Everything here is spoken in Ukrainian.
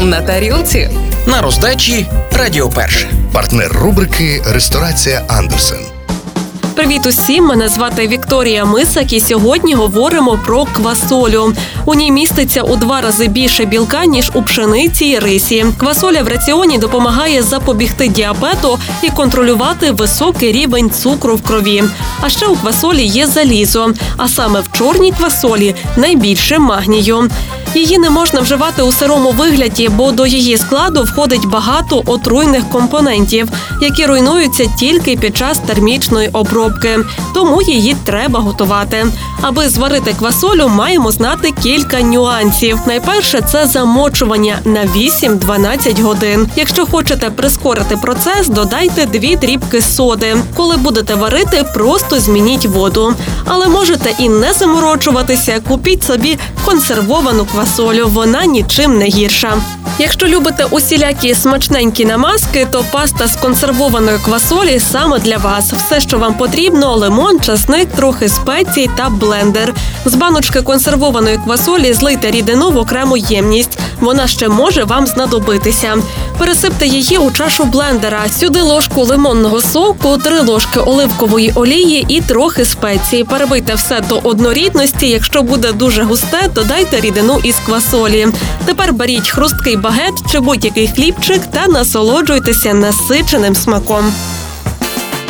на тарілці. На роздачі Радіо Перше. Партнер рубрики Ресторація Андерсен. Привіт усім! Мене звати Вікторія Мисак, і сьогодні говоримо про квасолю. У ній міститься у два рази більше білка ніж у пшениці і рисі. Квасоля в раціоні допомагає запобігти діабету і контролювати високий рівень цукру в крові. А ще у квасолі є залізо, а саме в чорній квасолі найбільше магнію. Її не можна вживати у сирому вигляді, бо до її складу входить багато отруйних компонентів, які руйнуються тільки під час термічної обробки. Тому її треба готувати. Аби зварити квасолю, маємо знати кілька нюансів. Найперше це замочування на 8-12 годин. Якщо хочете прискорити процес, додайте дві дрібки соди. Коли будете варити, просто змініть воду. Але можете і не заморочуватися, купіть собі консервовану квасолю. Вона нічим не гірша. Якщо любите усілякі смачненькі намазки, то паста з консервованої квасолі саме для вас. Все, що вам потрібно: лимон, часник, трохи спецій та блендер. З баночки консервованої квасолі злийте рідину в окрему ємність. Вона ще може вам знадобитися. Пересипте її у чашу блендера. Сюди ложку лимонного соку, три ложки оливкової олії і трохи спеції. Перебийте все до однорідності. Якщо буде дуже густе, додайте рідину із квасолі. Тепер беріть хрусткий багет чи будь-який хлібчик та насолоджуйтеся насиченим смаком.